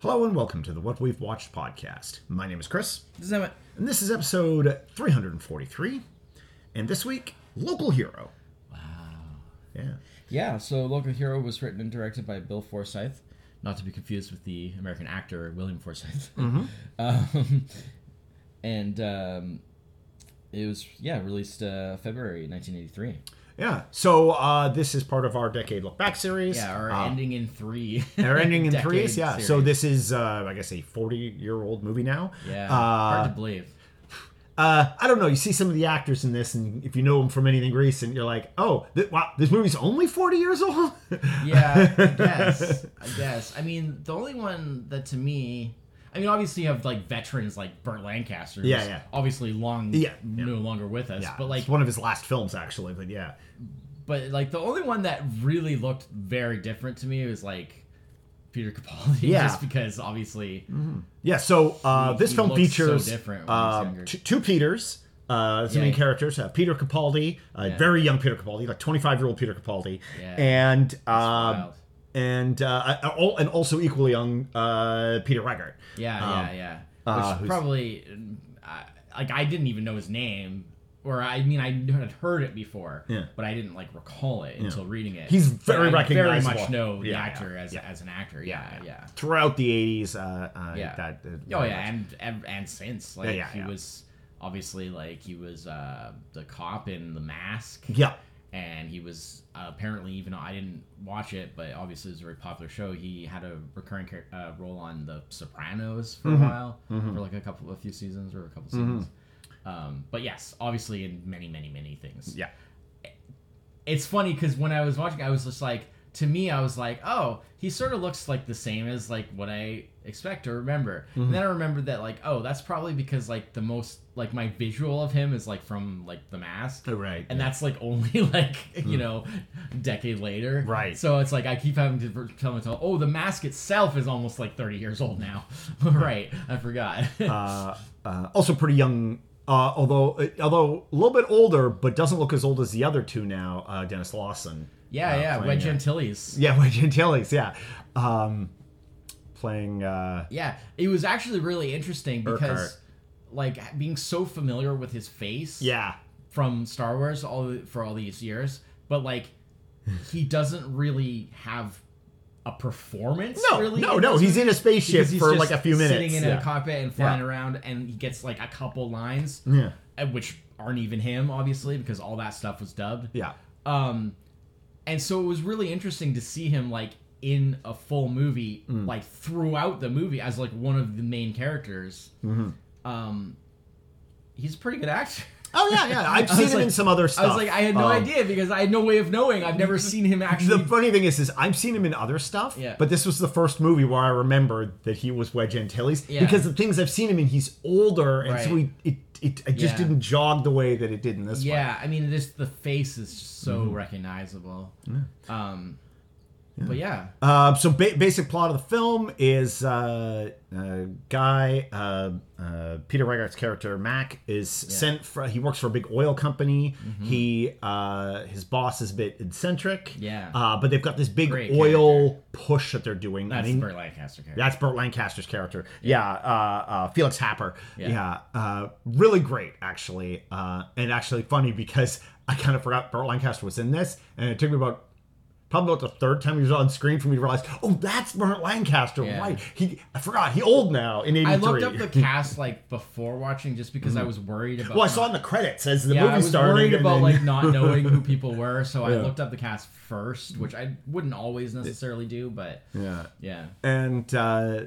Hello and welcome to the What We've Watched podcast. My name is Chris, This Is what? and this is episode 343. And this week, Local Hero. Wow. Yeah. Yeah, so Local Hero was written and directed by Bill Forsyth, not to be confused with the American actor William Forsyth. um, and um, it was, yeah, released uh, February 1983. Yeah. So uh, this is part of our Decade Look Back series. Yeah, our Uh, ending in three. They're ending in threes, yeah. So this is, uh, I guess, a 40 year old movie now. Yeah, Uh, hard to believe. uh, I don't know. You see some of the actors in this, and if you know them from anything recent, you're like, oh, th- wow, this movie's only 40 years old? Yeah, I guess. I guess. I mean, the only one that to me, I mean, obviously you have like veterans like Burt Lancaster. Yeah, yeah. Obviously, long, Yeah, yeah. no longer with us. yeah. but like, it's one of his last films, actually, but yeah. but like the only one that really looked very different to me was like Peter Capaldi. Yeah. Just because obviously, Yeah, so uh, He- this he film looks so features different when uh, younger. t- two Peters. Uh, as the Yeah, main yeah. characters, uh, Peter Capaldi, uh, Yeah. very young Peter Capaldi, like 25 year old Peter Capaldi, and uh. And uh, uh, and also equally young uh, Peter Riegert. yeah, Um, yeah, yeah. uh, Which who's- probably, uh, like, I didn't even know his name. Or I mean, I had heard it before, Yeah. but I didn't like recall it until reading it. He's very I recognizable. Very much know the Yeah, actor yeah, as, yeah. as an actor. Yeah, yeah. Throughout the 80s, uh, uh, Yeah. that uh, Oh yeah, and, and and since like yeah, he yeah. was obviously like he was uh, the cop in The Mask, yeah, and he was uh, apparently even though I didn't watch it, but obviously it's a very popular show. He had a recurring uh, role on The Sopranos for Mm-hmm. a while, for like a couple, a few seasons or a couple seasons. Um, but yes, obviously in many, many, many things. yeah, It's funny because when I was watching, I was just like, to me, I was like, oh, he sort of looks like the same as like what I expect or remember. And then I remembered that like, oh, that's probably because like the most like my visual of him is like from like The Mask. Oh, right, And yeah. that's like only like you know, decade later. Right. So it's like I keep having to tell myself, oh, The Mask itself is almost like thirty years old now. right. I forgot. uh, uh, also pretty young. Uh, although, uh, although a little bit older, but doesn't look as old as the other two now. Uh, Denis Lawson. yeah, uh, yeah. Wedge uh, Antilles. Yeah, Wedge Antilles. Yeah, um, playing. Uh, Yeah, it was actually really interesting because, Urquhart. like, being so familiar with his face, yeah, from Star Wars all for all these years, but like, he doesn't really have a performance. No, really no, no, those he's in a spaceship he's for, just like, a few minutes, sitting in yeah. a cockpit and flying Yeah. around, and he gets like a couple lines, yeah, uh, which aren't even him, obviously, because all that stuff was dubbed. yeah. Um, and so it was really interesting to see him like in a full movie, Mm. like throughout the movie as like one of the main characters. Mm-hmm. Um, he's a pretty good actor. Oh yeah, yeah. I've seen him in some other stuff. I was like, I had no Um, idea because I had no way of knowing. I've never seen him actually. The funny thing is, is I've seen him in other stuff, Yeah. but this was the first movie where I remembered that he was Wedge Antilles Yeah. because the things I've seen him in, he's older, and so he, it, it, it just Yeah. didn't jog the way that it did in this one. yeah, I mean, this the face is just so Mm-hmm. recognizable. Um, but yeah, Uh, so ba- basic plot of the film is uh, uh, guy uh, uh, Peter Riegert's character Mac is sent for he works for a big oil company. He uh, his boss is a bit eccentric. Mm-hmm. Yeah. Uh, but they've got this big Great oil push that they're doing. that's I mean, Burt Lancaster character. That's Burt Lancaster's character. Yeah, uh, uh, Felix Happer. Yeah, Yeah. uh, really great actually, uh, and actually funny because I kind of forgot Burt Lancaster was in this, and it took me about probably about the third time he was on screen for me to realize, oh, that's Burt Lancaster, Yeah. right? He, I forgot, he old now in '83. I looked up the cast like before watching just because I was worried about. Mm-hmm. well, I saw in the credits as the yeah, movie I was started. worried about then- like not knowing who people were, so I looked up the cast first, which I wouldn't always necessarily do, but yeah. yeah, and uh,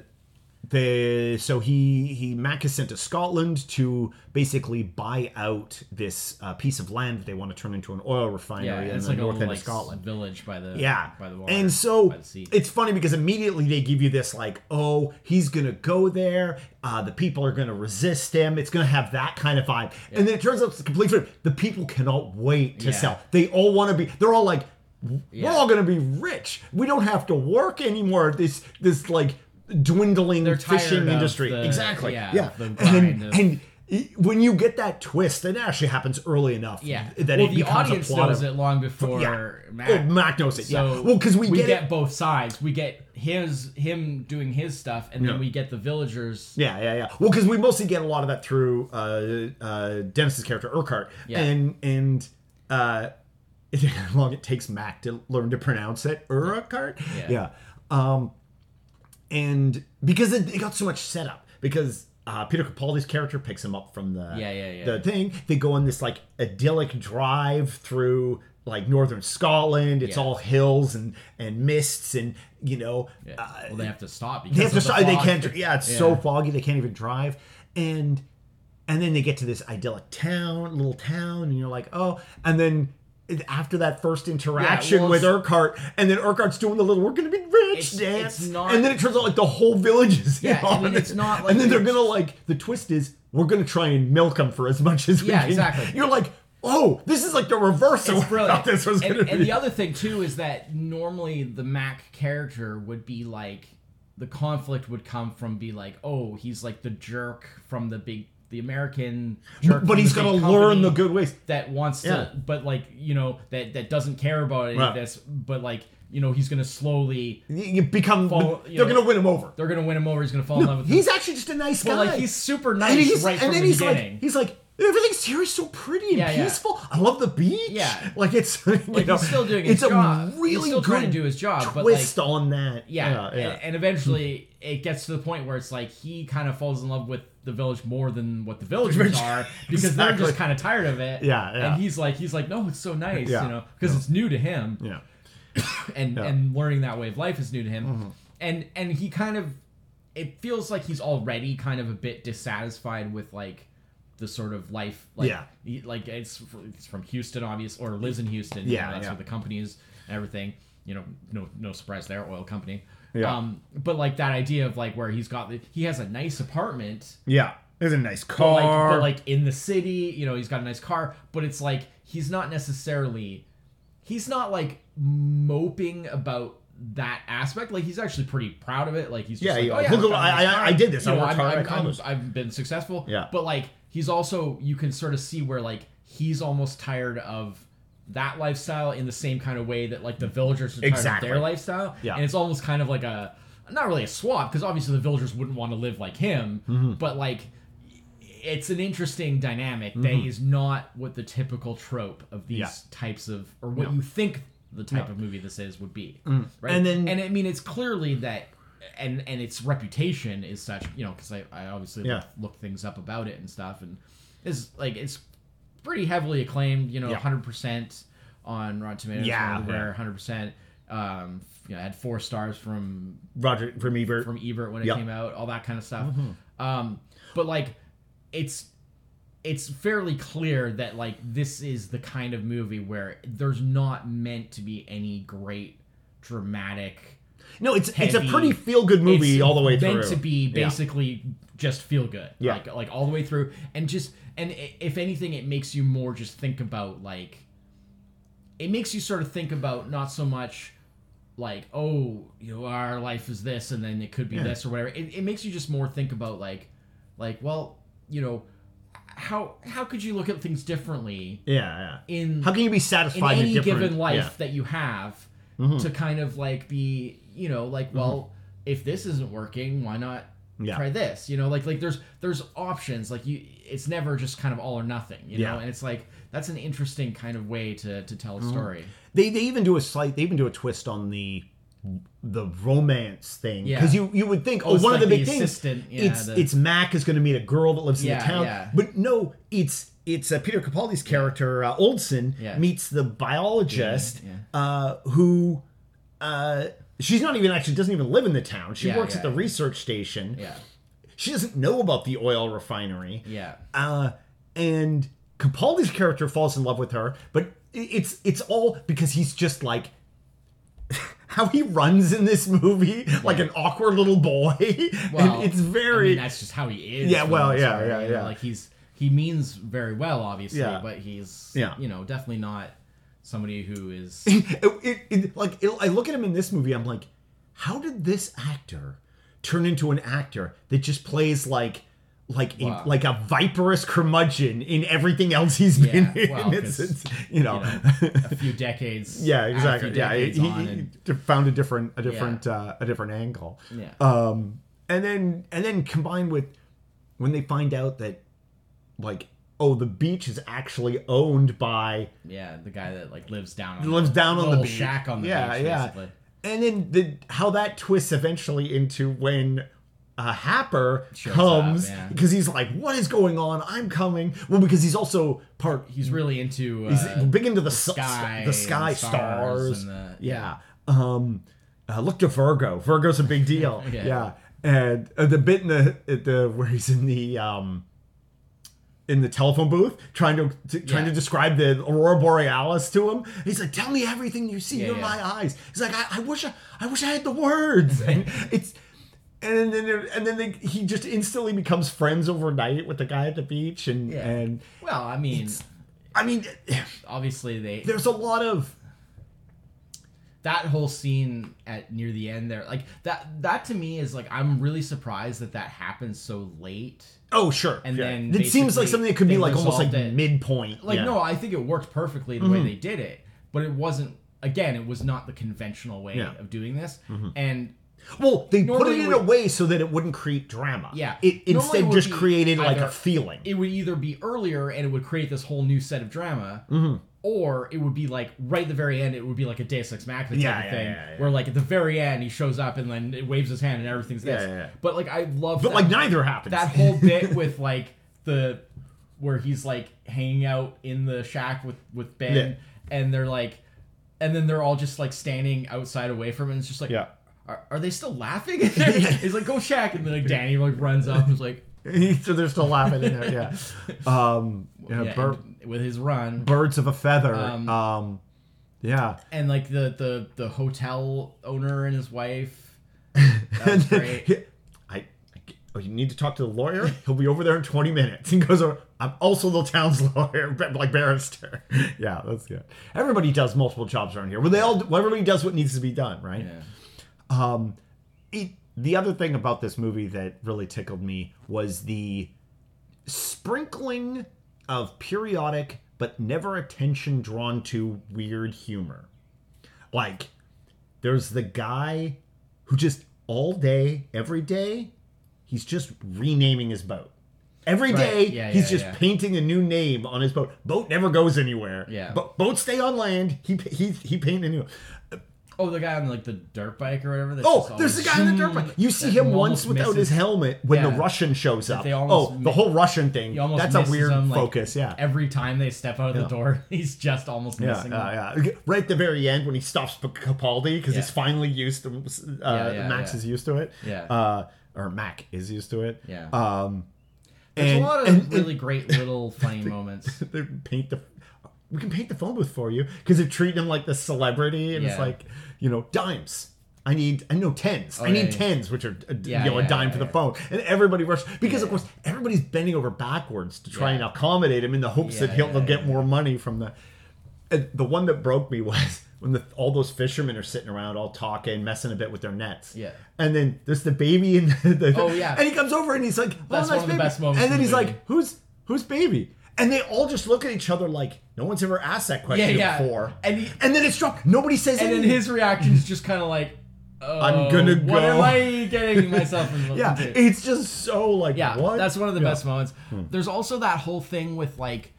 they so he he Mac is sent to Scotland to basically buy out this uh, piece of land that they want to turn into an oil refinery yeah, in it's the like north end like of Scotland. village by the Yeah, by the water, and so the it's funny because immediately they give you this like, oh, he's gonna go there. Uh, the people are gonna resist him. It's gonna have that kind of vibe, and then it turns out it's completely. The people cannot wait to Yeah. sell. They all want to be. They're all like, we're Yeah. all gonna be rich. We don't have to work anymore. This this like dwindling fishing industry. the- exactly. yeah, Yeah. and of- and when you get that twist, it actually happens early enough. Yeah. that well, it the audience knows of, it long before Yeah. Mac. Oh, Mac knows it. So yeah. Well, because we, we get, get, both sides. We get his him doing his stuff, and then Yeah. we get the villagers. Yeah, yeah, yeah. Well, because we mostly get a lot of that through uh, uh, Dennis's character Urquhart, Yeah. and and uh, how long it takes Mac to learn to pronounce it Urquhart. Yeah. yeah. Um, and because it, it got so much setup, because uh, Peter Capaldi's character picks him up from the Yeah, yeah, yeah. the thing. They go on this like idyllic drive through like northern Scotland. It's Yeah. all hills and and mists and you know. Yeah. uh, well, they have to stop. Because they have to the stop. They can't. Yeah, it's so foggy they can't even drive, and and then they get to this idyllic town, little town, and you're like, oh, and then after that first interaction well, with Urquhart, and then Urquhart's doing the little "We're gonna be rich" It's- dance, it's not- and then it turns out like the whole village is Yeah, I on mean, it. it's not like and then they're gonna like the twist is we're gonna try and milk them for as much as we Yeah, can. exactly. You're like, oh, this is like the reverse of what I thought this was and, gonna and be. the other thing too is that normally the Mac character would be like the conflict would come from be like, oh, he's like the jerk from the big the American jerk, but he's gonna learn the good ways. that wants to, Yeah. but like you know that that doesn't care about any Right. of this, but like you know he's gonna slowly You become. Fall- you they're know, gonna win him over. they're gonna win him over. He's gonna fall in love with. Him. He's him. actually just a nice but guy. like he's super nice and he's, right and from then the he's beginning. like, he's like, everything's here is so pretty and Yeah, yeah. peaceful. I love the beach. Yeah. like it's you like know, he's still doing his it's job. a really he's still good trying to do his job, but like twist on that. yeah, yeah, yeah. And, and eventually it gets to the point where it's like he kind of falls in love with the village more than what the villagers Village- are because they're just kind of tired of it. Yeah, yeah. And he's like, he's like, no, it's so nice, Yeah. you know, because it's new to him, yeah. and Yeah. Mm-hmm. and learning that way of life is new to him, and and he kind of, it feels like he's already kind of a bit dissatisfied with like the sort of life like Yeah. he, like it's it's from Houston obvious or lives in Houston Yeah, you know, that's yeah. where the company is and everything you know no no surprise there oil company Yeah. um but like that idea of like where he's got the, he has a nice apartment Yeah. There's a nice but car. like but like in the city you know he's got a nice car but it's like he's not necessarily he's not like moping about that aspect like he's actually pretty proud of it like he's just Yeah, like, yeah, oh, yeah look, I've got a I- I- I did this. I worked hard, I accomplished. I've been successful Yeah. but like he's also you can sort of see where like he's almost tired of that lifestyle in the same kind of way that like the villagers are tired Exactly. of their lifestyle Yeah. and it's almost kind of like a not really a swap because obviously the villagers wouldn't want to live like him Mm-hmm. but like it's an interesting dynamic that is not what the typical trope of these Yeah. types of or what No. you think the type of movie this is would be right And then- and i mean it's clearly that and and its reputation is such you know because I, I obviously Yeah. look, things up about it and stuff and is like it's pretty heavily acclaimed you know Yeah. 100% on rotten tomatoes Yeah, everywhere 100% um you know had four stars from Roger from Ebert. from Ebert when it Yeah. came out, all that kind of stuff. Um, but like, it's it's fairly clear that like this is the kind of movie where there's not meant to be any great dramatic. No, it's it's a pretty feel good movie it's all the way meant through. to be Yeah. basically just feel good, Yeah. like like all the way through, and just and if anything, it makes you more just think about like. It makes you sort of think about not so much like oh you know our life is this and then it could be Yeah. this or whatever it, it makes you just more think about like like well you know how how could you look at things differently Yeah, yeah. in How can you be satisfied in any given life Yeah. that you have Mm-hmm. to kind of like be you know like well if this isn't working why not Yeah. try this you know like like there's there's options like you it's never just kind of all or nothing you know Yeah. Mm-hmm. and it's like that's an interesting kind of way to to tell a story They they even do a slight they even do a twist on the the romance thing Yeah. because you you would think oh, it's one of like the the big things yeah, it's the- it's Mac is going to meet a girl that lives in Yeah, the town yeah. but no it's it's uh, Peter Capaldi's character uh, Oldsen Yeah. meets the biologist Yeah, uh, who uh, she's not even actually doesn't even live in the town she Yeah, works yeah. at the research station yeah she doesn't know about the oil refinery yeah uh, and Capaldi's character falls in love with her, but it's it's all because he's just like how he runs in this movie, like an awkward little boy. well and it's I very mean, that's just how he is Yeah, well, yeah, yeah, yeah. like he's he means very well obviously Yeah. but he's Yeah. you know definitely not somebody who is it, it, it- like it, I look at him in this movie, I'm like, how did this actor turn into an actor that just plays like like a like a viperous curmudgeon in everything else he's Yeah, been in. well, it's, 'cause, it's you know, you know, a few decades. yeah, exactly. Yeah, he, he- and- found a different a different uh, a different angle. Yeah. Um, and then and then combined with when they find out that like oh the beach is actually owned by yeah, the guy that like lives down on lives the, down on the little beach. shack on the yeah, beach, yeah. basically. And then the how that twists eventually into when uh, Happer Shows comes up, yeah. because he's like, "What is going on? I'm coming." Well, because he's also part. He's really into He's uh, big into the, s- sky the sky stars stars. the- yeah. Um, uh, look to Virgo. Virgo's a big deal. Yeah. yeah. And uh, the bit in the the where he's in the um in the telephone booth trying to, to trying Yeah. to describe the aurora borealis to him. and He's like, "Tell me everything you see. Yeah, You're yeah. my eyes." He's like, I, "I wish I, I wish I had the words." and it's and then and then they, he just instantly becomes friends overnight with the guy at the beach and and Well, I mean, I mean, obviously they there's a lot of that whole scene at near the end there, like that that to me is like I'm really surprised that that happens so late. oh sure, And yeah. then it seems like something that could be like almost like it. midpoint. Like yeah. no, I think it worked perfectly the way they did it, but it wasn't. Again, it was not the conventional way Yeah. Mm-hmm. of doing this, and Well, they put Normally it it in a way so that it wouldn't create drama. Yeah. It Normally it instead just created like a feeling. it would either be earlier and it would create this whole new set of drama, Mm-hmm. Or it would be like right at the very end. It would be like a Deus Ex Machina type Yeah, thing, yeah, where like at the very end he shows up and then it waves his hand and everything's this. But like I love but that, like neither happens. that whole bit with like the where he's like hanging out in the shack with with Ben, and they're like, and then they're all just like standing outside away from it. And it's just like, Yeah. are, are they still laughing? He's like, go shack, and then like Danny like runs up and is like, so they're still laughing in there. Yeah. Um, yeah, yeah, bir- and with his run. birds of a feather. Um, Um, yeah. and like the the the hotel owner and his wife. That great. I, I oh, you need to talk to the lawyer. He'll be over there in 20 minutes. He goes, over, I'm also the town's lawyer, like barrister. Yeah, that's good. Everybody does multiple jobs around here. Well, they all, well, everybody does what needs to be done, right? Yeah. Um, it, the other thing about this movie that really tickled me was the sprinkling of periodic but never attention drawn to weird humor. Like, there's the guy who just all day, every day, he's just renaming his boat. Every Right. day, Yeah, he's yeah, just yeah. painting a new name on his boat. Boat never goes anywhere. Yeah. Bo- boats stay on land. He he he painted a new. Oh, the guy on like the dirt bike or whatever. Oh, there's the guy in the dirt bike. You see him once without his helmet when the Russian shows up. Oh, the whole Russian thing. Almost That's a weird him, like, focus. Yeah. Every time they step out of the door, he's just almost Yeah, missing. them. yeah, yeah. Right at the very end when he stops Capaldi because he's finally used to. Uh, Yeah, yeah, Max yeah. is used to it. Yeah. Uh, or Mac is used to it. Yeah. Um, There's and, a lot of and- and really great little funny moments. they paint the. We can paint the phone booth for you because they're treating him like the celebrity, and it's like, you know, dimes. I need, I know tens. I yeah, need yeah. tens, which are uh, Yeah, you know a dime yeah, for the yeah. phone, and everybody rushes because of Yeah. course everybody's bending over backwards to try Yeah. and accommodate him in the hopes that he'll yeah, get yeah. more money from the. And the one that broke me was when the, all those fishermen are sitting around all talking, messing a bit with their nets. Yeah. And then there's the baby and the, the Oh, yeah. and he comes over and he's like, oh, That's nice one of the best moments And then the he's movie. like, who's who's baby? And they all just look at each other like no one's ever asked that question Yeah, yeah. before. And he- and then it's dropped. Nobody says and then anything. his reaction is just kind of like, oh, I'm gonna What go." am I getting myself involved yeah, into? it's just so like Yeah, what? that's one of the Yeah. best moments. Hmm. There's also that whole thing with like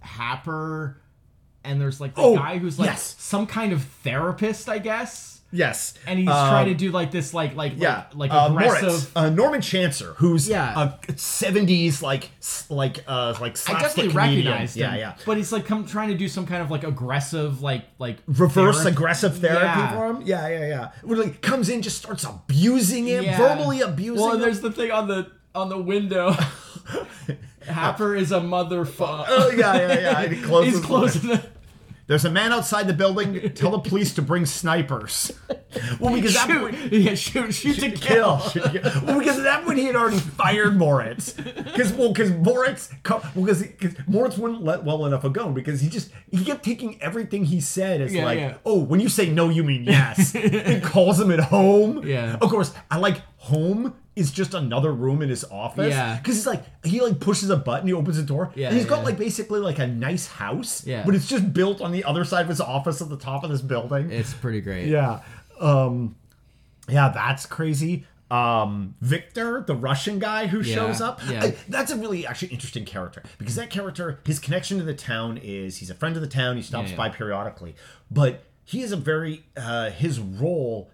Happer, and there's like the Oh, guy who's like yes. some kind of therapist, I guess. Yes, And he's Um, trying to do like this, like like yeah, like, like uh, aggressive. Moritz, uh, Norman Chancer, who's Yeah. a '70s like like uh like I definitely recognized him. Yeah, yeah. But he's like come trying to do some kind of like aggressive, like like Reverse therapy- aggressive therapy Yeah. for him. Yeah, yeah, yeah. Where like comes in, just starts abusing him, Yeah. verbally abusing Well, there's the thing on the on the window. Happer is a motherfucker. Oh yeah, yeah, yeah. He closes He's closing the. There's a man outside the building. Tell the police to bring snipers. Well, because that Shoot, yeah, shoot, shoot to kill. kill. Well, because at that point he had already fired Moritz. Because well, because Moritz, co- well, because because Moritz wouldn't let well enough go because he just he kept taking everything he said as Yeah, like, yeah. oh, when you say no, you mean yes. and calls him at home. Yeah. Of course, I like home is just another room in his office. Yeah. Because he's like he like pushes a button, he opens the door, Yeah, and he's got like basically like a nice house. Yeah. But it's just built on the other side of his office at the top of this building. It's pretty great. Yeah. Um yeah, that's crazy. Um Victor, the Russian guy who Yeah, shows up. yeah. I- that's a really actually interesting character because that character his connection to the town is he's a friend of the town, he stops yeah. by periodically. But he is a very uh his role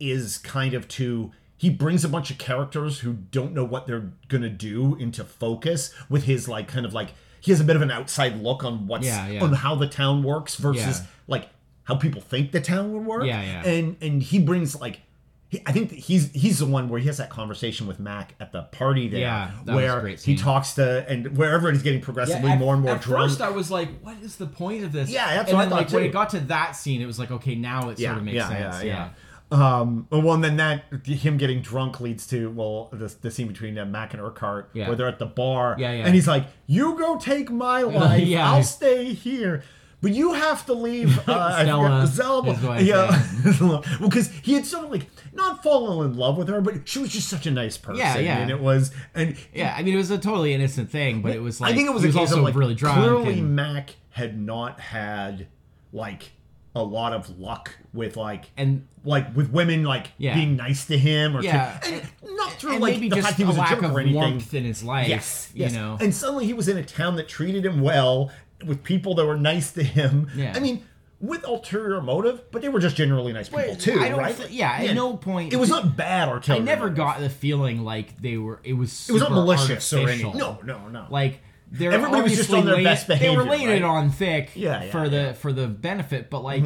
is kind of to he brings a bunch of characters who don't know what they're gonna do into focus with his like kind of like he has a bit of an outside look on what's Yeah, yeah. on how the town works versus Yeah. like how people think the town would work. Yeah, yeah. And and he brings like he, I think he's he's the one where he has that conversation with Mac at the party there, Yeah, that was a where great he talks to and wherever he's getting progressively at, more and more at drunk. first I was like, "What is the point of this?" Yeah, that's and what I thought like when it got to that scene, it was like, "Okay, now it sort of makes sense." yeah. Yeah, Um, well, and then that him getting drunk leads to well the, the scene between uh, Mac and Urquhart Yeah. where they're at the bar, Yeah, yeah. and he's like, "You go take my life, Yeah. I'll stay here." But you have to leave. Uh, Stella forget- Stella. is what I yeah, well, because he had sort of like not fallen in love with her, but she was just such a nice person. Yeah, yeah. And it was, and Yeah, I mean, it was a totally innocent thing, but it was like I think it was, he was case also of like really drunk. clearly and, Mac had not had like a lot of luck with like and like with women like Yeah. being nice to him or Yeah, to, and not through and like maybe the just fact he was a lack jerk of or anything. warmth in his life. Yes, you yes. know. And suddenly he was in a town that treated him well with people that were nice to him. Yeah. I mean, with ulterior motive, but they were just generally nice people too, I don't right? thi- yeah, at no point- It was not bad or. I never motive. got the feeling like they were. It was. It was not malicious or anything. No, no, no. Like they're Everybody was just on their laid- best They were behavior, laying right? it on thick. Yeah, yeah, for the yeah. Mm-hmm. for the benefit, but like.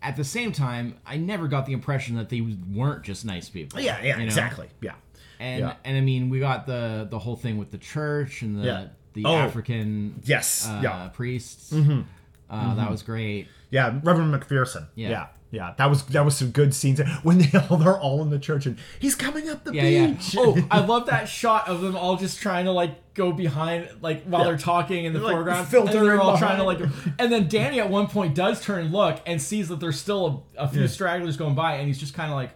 At the same time, I never got the impression that they weren't just nice people. yeah, yeah, you know? exactly. Yeah. And Yeah. and I mean, we got the the whole thing with the church and the the Oh. African Yes, uh, yeah. Mm-hmm. priests. Uh, That was great. Yeah, Reverend McPherson. Yeah. yeah, yeah. That was that was some good scenes when they all they're all in the church and he's coming up the Yeah, yeah. beach. Oh, I love that shot of them all just trying to like go behind, like while Yeah. they're talking in the They're, like, foreground, and filtering they're all trying to like. And then Danny at one point does turn and look and sees that there's still a, a few Yeah. stragglers going by, and he's just kind of like.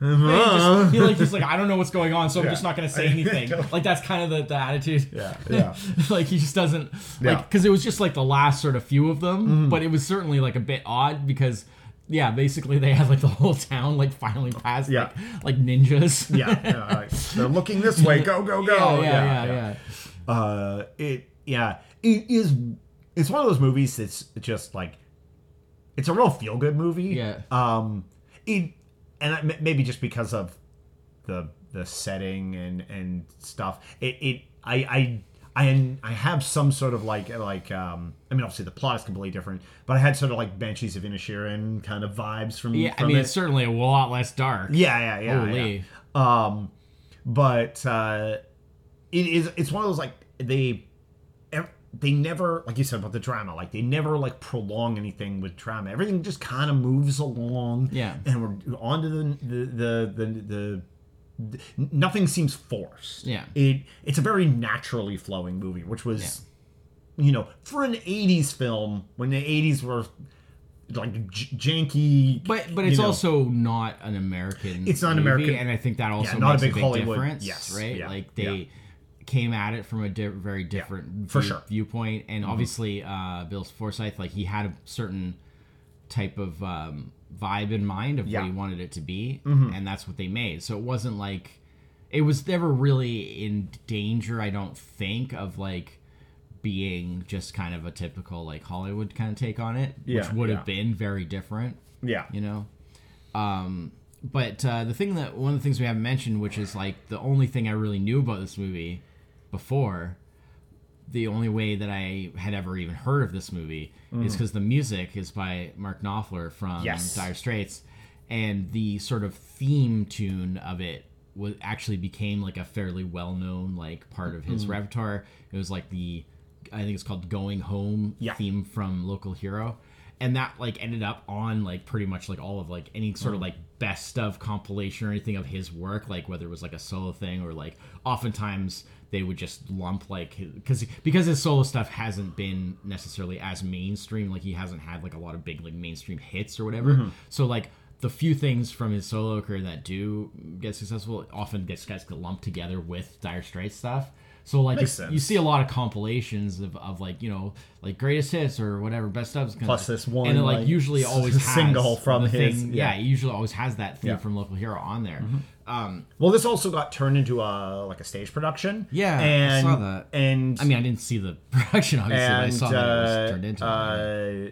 Uh-huh. Just, he like he's like I don't know what's going on, so I'm just not gonna say anything. like that's kind of the, the attitude. Yeah, yeah. like he just doesn't Yeah. Like because it was just like the last sort of few of them, but it was certainly like a bit odd because yeah, basically they had like the whole town like filing past Yeah. like, like ninjas. yeah, yeah, like, they're looking this way. Go, go, go. yeah, yeah, yeah, yeah. Uh, it yeah, it is. It's one of those movies that's just like, it's a real feel good movie. Yeah. Um, it and maybe just because of the the setting and and stuff. It it I I. I, I have some sort of like like um I mean obviously the plot is completely different but I had sort of like Banshees of Inisherin kind of vibes from Yeah, I from mean it. it's certainly a lot less dark. Yeah, yeah, yeah. Holy. yeah. Um, but uh, it is. It's one of those like they, they never like you said about the drama. Like they never like prolong anything with drama. Everything just kind of moves along. Yeah. and we're on to the the the the. the Nothing seems forced. Yeah. it it's a very naturally flowing movie, which was, you know, for an '80s film when the '80s were like j- janky. But but it's know. also not an American. It's not an American- and I think that also not a makes big a big Hollywood- difference. yes, right. yeah, like they yeah. came at it from a di- very different for sure. Mm-hmm. viewpoint, and obviously uh, Bill Forsyth, like he had a certain type of um, vibe in mind of Yeah. what he wanted it to be, Mm-hmm. and that's what they made. So it wasn't like it was never really in danger. I don't think of like being just kind of a typical like Hollywood kind of take on it, Yeah, which would yeah. have been very different yeah, you know um but uh, the thing that one of the things we haven't mentioned which is like the only thing i really knew about this movie before the only way that i had ever even heard of this movie is mm-hmm. because the music is by mark knopfler from Yes. dire straits and the sort of theme tune of it was actually became like a fairly well-known like part of his mm-hmm. repertoire it was like the i think it's called going home Yeah. theme from local hero and that like ended up on like pretty much like all of like any sort Mm. of like best of compilation or anything of his work like whether it was like a solo thing or like oftentimes they would just lump like because because his solo stuff hasn't been necessarily as mainstream like he hasn't had like a lot of big like mainstream hits or whatever Mm-hmm. so like the few things from his solo career that do get successful often gets guys get lumped together with Dire Straits stuff. So like Makes if- sense. you see a lot of compilations of, of like you know like greatest hits or whatever best ofs Plus this one, and it like, like, usually always has single from his- thing, yeah. yeah. it usually always has that theme Yeah. Mm-hmm. from local hero on there. Um, Well, this also got turned into a like a stage production. Yeah, I and saw that. and I mean I didn't see the production obviously, but I and saw that it was uh, turned into. it. uh,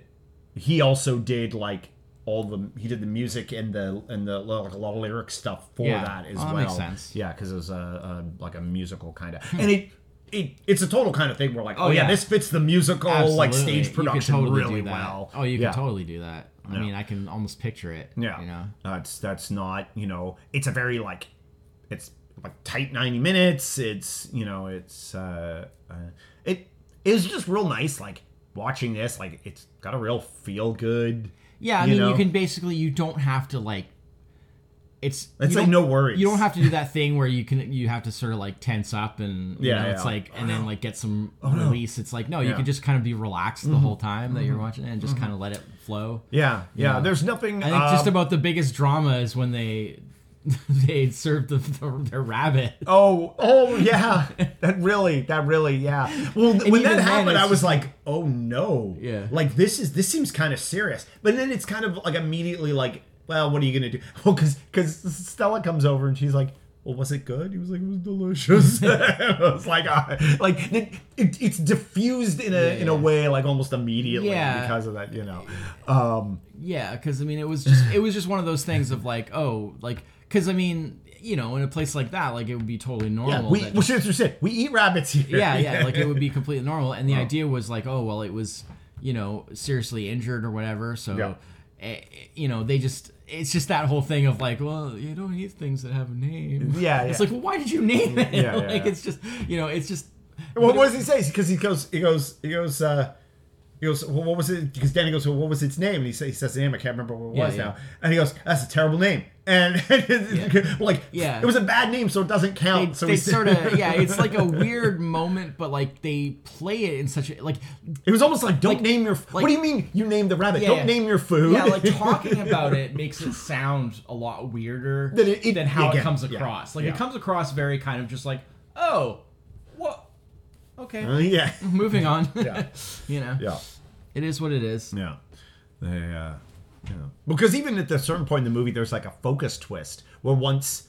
he also did like all the he did the music and the and the like a lot of lyric stuff for Yeah. that as Oh, that well. makes sense. Yeah, because it was a, a like a musical kind of and it. It, it's a total kind of thing where like oh, Oh, yeah. yeah. this fits the musical like stage production totally really well. Oh, you yeah. can totally do that. I Yeah. mean, I can almost picture it. Yeah, You know. that's that's not you know it's a very like it's like tight ninety minutes. It's you know it's uh, uh it it was just real nice like watching this like it's got a real feel good. Yeah, I You mean, know? you can basically you don't have to like. It's It's you like no worries. You don't have to do that thing where you can you have to sort of like tense up and you Yeah, know, it's yeah. like and then like get some no. release. It's like no, you Yeah. Mm-hmm. can just kind of be relaxed the whole time that you're watching it and just kind of let it flow. Yeah, yeah. know? There's nothing. I think just um, about the biggest drama is when they they served the, the, their rabbit. Oh, oh yeah. that really, that really, yeah. Well, when that happened, it's I was like, oh no. Yeah. Like this is this seems kind of serious. But then it's kind of like immediately like, well, what are you gonna do? Well, because because Stella comes over and she's like. Well, was it good? He was like, it was delicious. it was like, uh, like it, it, it's diffused in a in a way like almost immediately Yeah. because of that, you know. Um, Yeah, because I mean, it was just it was just one of those things of like, oh, like because I mean, you know, in a place like that, like it would be totally normal. yeah, we that we should have said we eat rabbits here. yeah, yeah, like it would be completely normal. And the idea was like, oh, well, it was, you know, seriously injured or whatever. So, Yeah. eh, you know, they just, it's just that whole thing of like, well, you don't eat things that have a name. Yeah, It's like, well, why did you name it? Yeah, yeah, like, yeah. it's just, you know, it's just. Well, what does he say? Because he goes, he goes, he goes, uh, he goes, well, what was it? Because Danny goes, well, what was its name? And he says, he says the name. I can't remember what it Yeah, was yeah. now. And he goes, that's a terrible name. And like, Yeah. it was a bad name, so it doesn't They, count. so they sort of yeah it's like a weird moment but like they play it in such a like It was almost like, don't Like- name your. like- what do you mean you named the rabbit? Yeah, don't yeah. name your food. yeah like talking about it makes it sound a lot weirder Than it- it- than how again, it comes yeah, across like yeah. it comes across very kind of just like oh okay Uh, yeah, moving on Yeah. you know yeah, it is what it is yeah. They, uh, yeah. Because even at a certain point in the movie, there's like a focus twist where once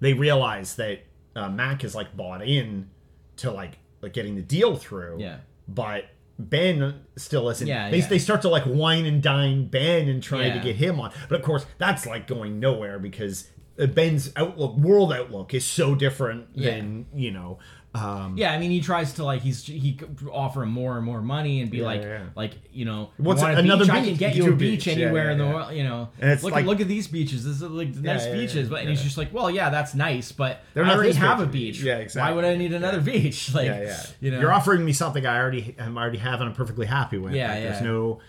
they realize that uh, Mac is like bought in to like like getting the deal through. Yeah. But Ben still isn't. Yeah, they, yeah. they start to like wine and dine Ben and try to get him on. But of course, that's like going nowhere because uh, Ben's outlook, world outlook, is so different Yeah. than you know. Um, yeah, I mean, he tries to like he's he could offer him more and more money and be Yeah, like yeah, yeah. like you know What's you want a another beach? I can get You you a beach, beach. Anywhere yeah, in the yeah. world, you know. And it's look like- at look at these beaches. This is like the nice yeah, yeah, beaches, but and yeah. he's just like, well, yeah, that's nice, but They're I already have a beach. beach. Yeah, Why would I need another beach? Like, yeah, yeah. you know, You're offering me something I already I'm already have and I'm perfectly happy with. Yeah, Like, There's no,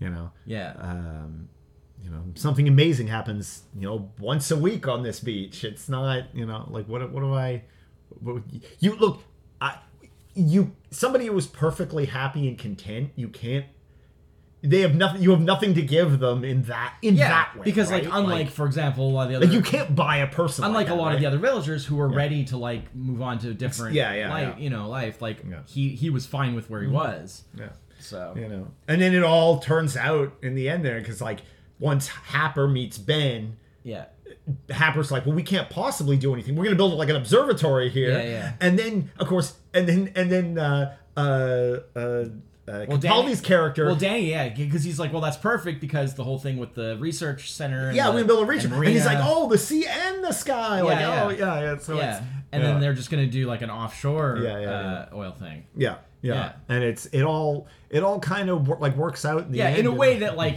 you know, yeah, um, you know, something amazing happens, you know, once a week on this beach. It's not, you know, like what what do I? You look, I, you somebody who is perfectly happy and content. You can't. They have nothing. You have nothing to give them in that in yeah. that way. because right? like unlike for example a lot of the other like you can't buy a person. unlike like a lot right? of the other villagers who were ready to like move on to a different yeah, yeah, life, yeah. you know life like Yeah. Mm-hmm. he he was fine with where he was Yeah. so you know and then it all turns out in the end there because like once happer meets ben yeah happer's like well we can't possibly do anything we're gonna build like an observatory here Yeah, yeah. and then of course and then and then uh uh uh uh, Well, Capaldi's character. Well, Danny, yeah, because he's like, well, that's perfect because the whole thing with the research center. And yeah, the, gonna build a reach, and, and he's like, "Oh, the sea and the sky." like, yeah. oh, yeah, yeah. So yeah, it's, and yeah. then they're just gonna do like an offshore Yeah, yeah, uh, oil thing. yeah, yeah, Yeah. and it's it all it all kind of wor- like works out in the Yeah, in a way that like,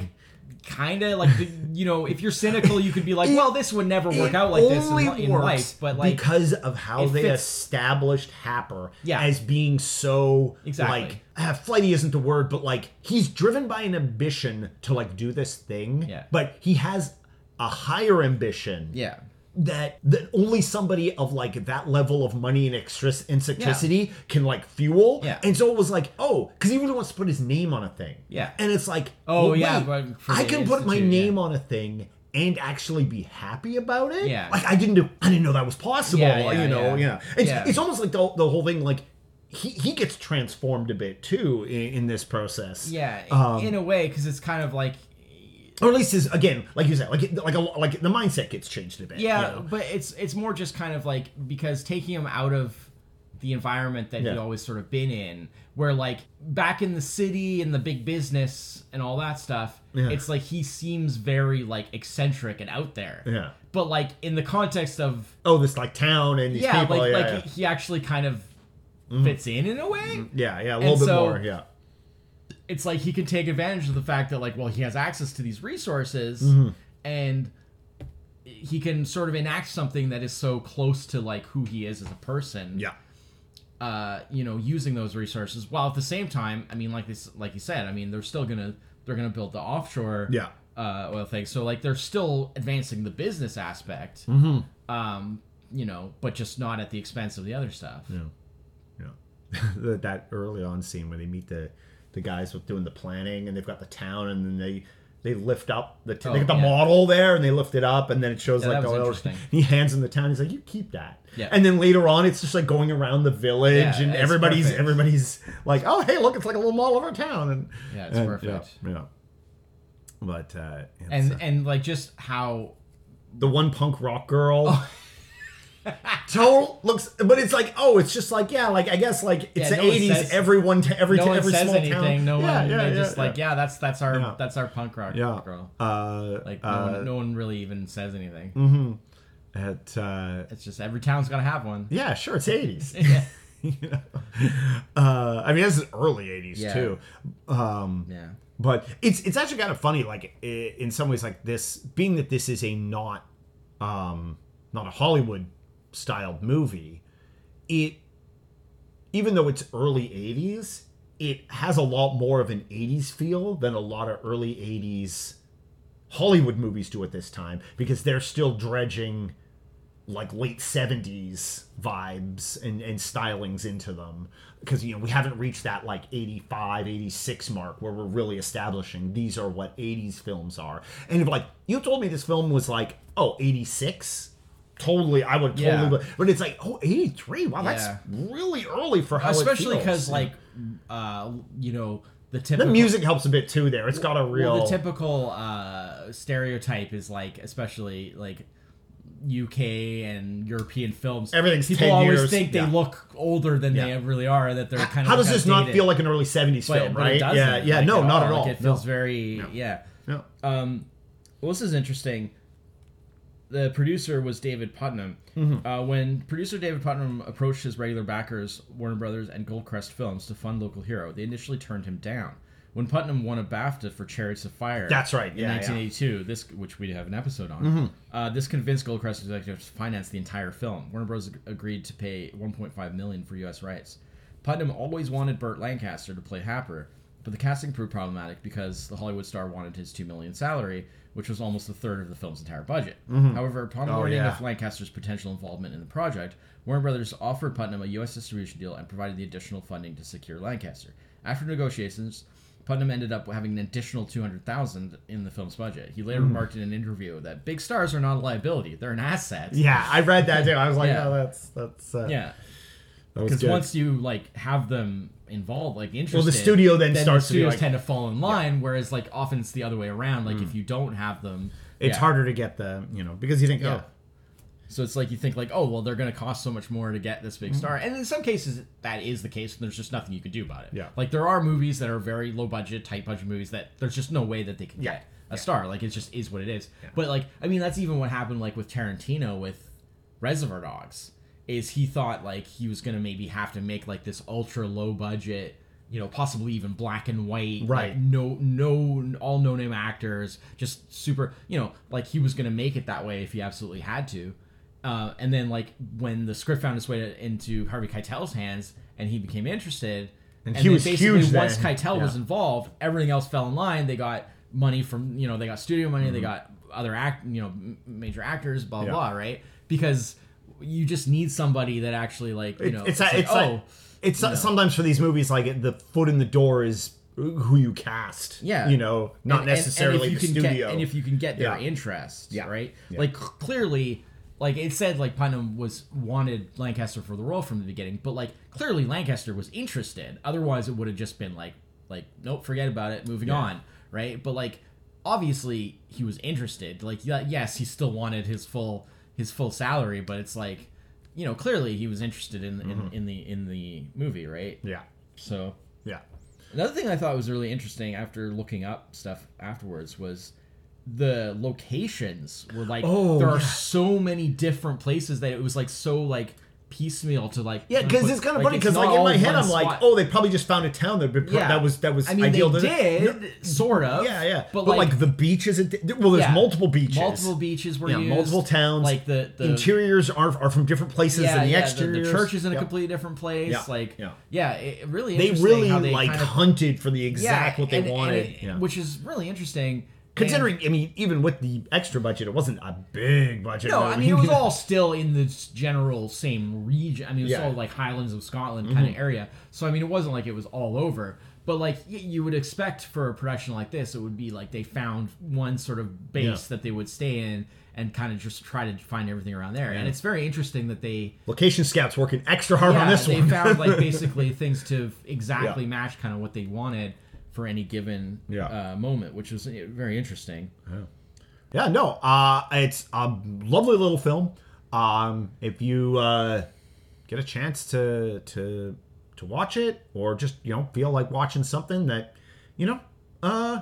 kind of like, the, you know, if you're cynical, you could be like, well, this would never work out like this in, in life, but like, because of how they fits- established Happer Yeah. as being so Exactly. like uh, flighty isn't the word, but like he's driven by an ambition to like do this thing. Yeah. But he has a higher ambition. yeah, That, that only somebody of like that level of money and eccentricity can like fuel. Yeah. And so it was like, oh, because he really wants to put his name on a thing. Yeah. And it's like, Oh, well, yeah, wait, I can put my institute, yeah. name on a thing and actually be happy about it. Yeah. like I didn't do, I didn't know that was possible. Yeah, yeah, you know, yeah. yeah. It's, Yeah. it's almost like the, the whole thing, like he he gets transformed a bit too in, in this process. Yeah, Um, in a way, because it's kind of like or at least is again, like you said, like like a, like the mindset gets changed a bit. yeah, you know? but it's it's more just kind of like because taking him out of the environment that Yeah. he'd always sort of been in, where like back in the city and the big business and all that stuff, Yeah. it's like he seems very like eccentric and out there. yeah. But like in the context of Oh, this like town and these yeah, people. like yeah, like. Mm-hmm. he actually kind of fits in in a way. yeah, yeah, a little and bit so- more. Yeah. It's like he can take advantage of the fact that like well he has access to these resources Mm-hmm. and he can sort of enact something that is so close to like who he is as a person Yeah. uh you know using those resources while at the same time i mean like this like you said i mean they're still gonna they're gonna build the offshore Yeah. uh oil thing so like they're still advancing the business aspect Mm-hmm. um you know but just not at the expense of the other stuff Yeah. Yeah. that that early on scene where they meet the the guys with doing the planning and they've got the town and then they they lift up the t- Oh, they get the yeah. model there and they lift it up and then it shows Yeah, like the oil- he hands him the town he's like you keep that Yeah. and then later on it's just like going around the village Yeah, and everybody's perfect. everybody's like oh hey look it's like a little model of our town and Yeah, it's and, perfect. yeah, yeah. but uh and uh, and like just how the one punk rock girl Oh. Total looks, but it's like, oh, it's just like, yeah, like I guess like it's Yeah, the no one '80s. says- everyone, to every, no to one every says small anything. town. No yeah, one. yeah, they yeah, just like, yeah. yeah, that's that's our Yeah. that's our punk rock yeah. girl. Uh, Like no, uh, one, no one really even says anything. Mm-hmm. At uh, It's just every town's gotta have one. yeah, sure, it's '80s. yeah. you know? uh, I mean, this is early '80s Yeah. too. Um, Yeah. but it's it's actually kind of funny, like i- in some ways, like this being that this is a not um, not a Hollywood styled movie. It even though it's early '80s, it has a lot more of an '80s feel than a lot of early '80s Hollywood movies do at this time because they're still dredging like late 70s vibes and, and stylings into them because you know we haven't reached that like 85 86 mark where we're really establishing these are what 80s films are and if like you told me this film was like oh 86 totally i would totally Yeah. but it's like oh 83 wow Yeah. that's really early for how Especially because like, uh, you know, the typical the music helps a bit too there it's got a real Well, the typical uh, stereotype is like, especially like UK and European films. Everything's people 10 always years, think they yeah. look older than they really are. That they're kind of how does this not feel like an early 70s But, film but right it yeah yeah like, no not at Like, all it feels No. very yeah. No. Um, well, this is interesting. The producer was David Puttnam. Mm-hmm. Uh, when producer David Puttnam approached his regular backers, Warner Brothers and Goldcrest Films, to fund Local Hero, they initially turned him down. When Puttnam won a BAFTA for Chariots of Fire, That's right, in yeah, yeah. 1982, this which we have an episode on, Mm-hmm. uh, this convinced Goldcrest executives to finance the entire film. Warner Bros. agreed to pay 1.5 million for U.S. rights. Puttnam always wanted Burt Lancaster to play Happer, but the casting proved problematic because the Hollywood star wanted his two million salary, which was almost a third of the film's entire budget. However, upon Oh, learning yeah. of Lancaster's potential involvement in the project, Warner Brothers offered Puttnam a U.S. distribution deal and provided the additional funding to secure Lancaster. After negotiations, Puttnam ended up having an additional two hundred thousand in the film's budget. He later remarked in an interview that big stars are not a liability; they're an asset. Yeah, I read that too. I was like, Yeah. oh, that's that's uh, Yeah, because good. once you like have them involved, like interested, Well, the studio then starts the to studios like- tend to fall in line. Whereas like often it's the other way around. Like if you don't have them, it's yeah. harder to get the you know because you think Yeah. oh So it's like you think like, oh well, they're going to cost so much more to get this Mm-hmm. big star, and in some cases that is the case, and there's just nothing you can do about it. Yeah. Like there are movies that are very low budget, tight budget movies that there's just no way that they can Yeah. get a star. Like it just is what it is. But like I mean, that's even what happened like with Tarantino with Reservoir Dogs. Is he thought like he was to maybe have to make like this ultra low budget. You know, possibly even black and white, like, Right. no, no, all no name actors, just super. You know, like he was gonna make it that way if he absolutely had to. Uh, and then like when the script found its way to, into Harvey Keitel's hands and he became interested, And and, he was basically huge once then. Keitel was involved, everything else fell in line. They got money from you know they got studio money, Mm-hmm. they got other act you know major actors, blah Yeah. blah, right? Because you just need somebody that actually like you know it's like, it's oh like, it's sometimes for these movies like the foot in the door is who you cast. Yeah. you know, not And- and- necessarily and if the you can studio. Get, and if you can get their Yeah. interest, Yeah. right? Yeah. Like clearly, like it said, like Puttnam was wanted Lancaster for the role from the beginning, but like clearly Lancaster was interested. Otherwise, it would have just been like, like nope, forget about it, moving on, right? But like obviously he was interested. Like yes, he still wanted his full his full salary, but it's like you know clearly he was interested in in, mm-hmm. in the in the movie, right? yeah, So yeah, Another thing I thought was really interesting after looking up stuff afterwards was the locations were like Oh, there are yeah. so many different places that it was like so like piecemeal to like yeah. Because it's kind of funny because like in my head I'm like, oh, they probably just found a town that yeah that was that was I mean ideal. they to- did No, sort of yeah, yeah. but, But, like, like, the beaches, it- well, there's yeah, multiple beaches, multiple beaches were yeah, used, multiple towns. like the the interiors are are from different places yeah, than the exteriors. the, church is in a completely different place like yeah. yeah, it, really They really like kind of, hunted for the exact what they and- and wanted. it- yeah. which is really interesting Considering, I mean, even with the extra budget, it wasn't a big budget. No. I mean it was all still in this general same region. I mean, it was Yeah. Mm-hmm. all like Highlands of Scotland kind of area. So I mean, it wasn't like it was all over. But like y- you would expect for a production like this, it would be like they found one sort of base Yeah. that they would stay in and kind of just try to find everything around there. And it's very interesting that they location scouts working extra hard on this they one. found like basically things to exactly match kind of what they wanted for any given Yeah. uh, moment, which was uh, very interesting. Yeah, no, uh, it's a lovely little film. Um, if you uh, get a chance to to to watch it, or just you know feel like watching something that you know, uh,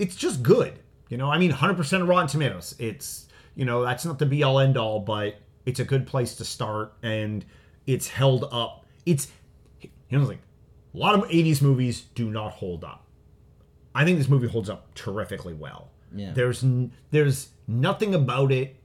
it's just good. You know, I mean, hundred percent Rotten Tomatoes. It's you know that's not the be all end all, but it's a good place to start, and it's held up. It's you know, like a lot of '80s movies do not hold up. I think this movie holds up terrifically well. Yeah. There's n- there's nothing about it.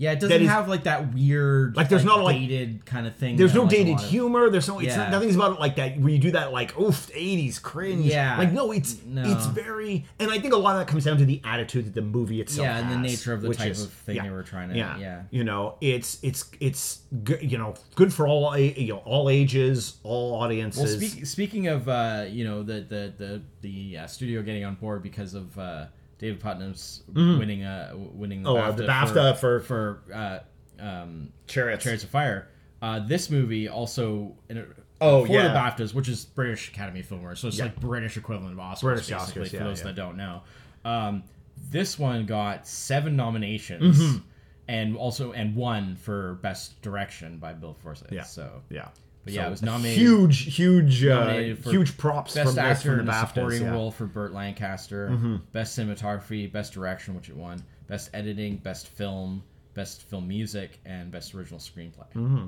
Yeah, it doesn't is- have like that weird, Like, there's not, like- dated kind of thing. There's no like, dated humor. There's no. It's Yeah. nothing's about it like that where you do that like oof, 80s cringe. Yeah. Like no, it's No. it's very. And I think a lot of that comes down to the attitude that the movie itself. Yeah, and the nature of the type is- of thing yeah, they were trying to. Yeah. Yeah, You know, it's it's it's good. You know, good for all you know all ages, all Well, audiences. speak, speaking of uh, you know the the the the uh, studio getting on board because of uh, David Puttnam's winning uh winning the Oh, BAFTA, uh, the BAFTA for- for uh, um, Chariots. Chariots of Fire. Uh, this movie also in a, Oh, for yeah. the BAFTAs, which is British Academy Film Awards, so it's Yeah. like British equivalent of Oscars, British basically, Oscars, for yeah, those that don't know. Um, this one got seven nominations. Mm-hmm. And also, and one for best direction by Bill Forsyth. Yeah. So, yeah. But yeah, So, it was nominated- Huge, huge, uh, nominated for huge props Best from this actor from in the BAFTAs. supporting yeah. Mm-hmm. role for Burt Lancaster. Best cinematography, best direction, which it won. Best editing, best film, best film music, and best original screenplay. Mm-hmm.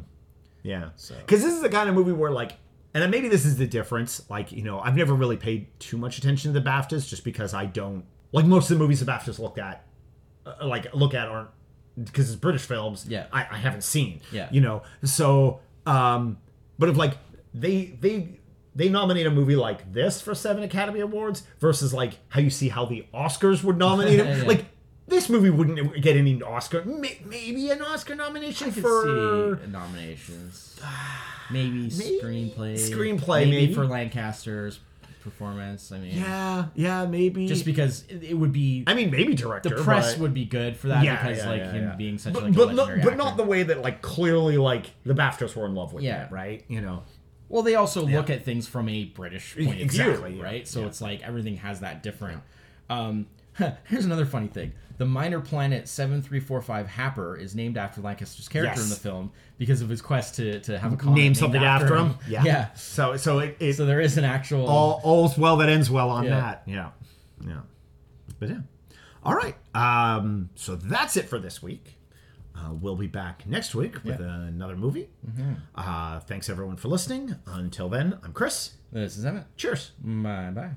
Yeah. So- Because this is the kind of movie where, like, and then maybe this is the difference. Like, you know, I've never really paid too much attention to the BAFTAs just because I don't like most of the movies the BAFTAs look at, uh, like look at aren't because it's British films. Yeah. I, I haven't seen. Yeah. You know, so um, but if like they they they nominate a movie like this for seven Academy Awards versus like how you see how the Oscars would nominate it, Yeah. like. This movie wouldn't get any Oscar, maybe an Oscar nomination for see nominations. Maybe, screenplay. Screenplay, Maybe, maybe. for Lancaster's performance. I mean, Yeah, yeah, maybe. just because it, it would be. I mean, maybe director. the press but, would be good for that yeah, because yeah, like yeah, him being such but, like but a not, but not the way that like clearly like the BAFTAs were in love with Yeah. it, right? You know. Well, they also look at things from a British point of Exactly, view, yeah, right? So it's like everything has that different. Um, here's another funny thing: the minor planet seven three four five Happer is named after Lancaster's character Yes. in the film because of his quest to, to have a comet Name named something after him. Yeah. yeah. So so it, it So there is an actual. all all's well that ends well on Yeah. that. Yeah. Yeah. But yeah. All right. Um. So that's it for this week. Uh, we'll be back next week with Yeah. another movie. Mm-hmm. Uh, thanks everyone for listening. Until then, I'm Chris. this is Emmett. Cheers. Bye bye.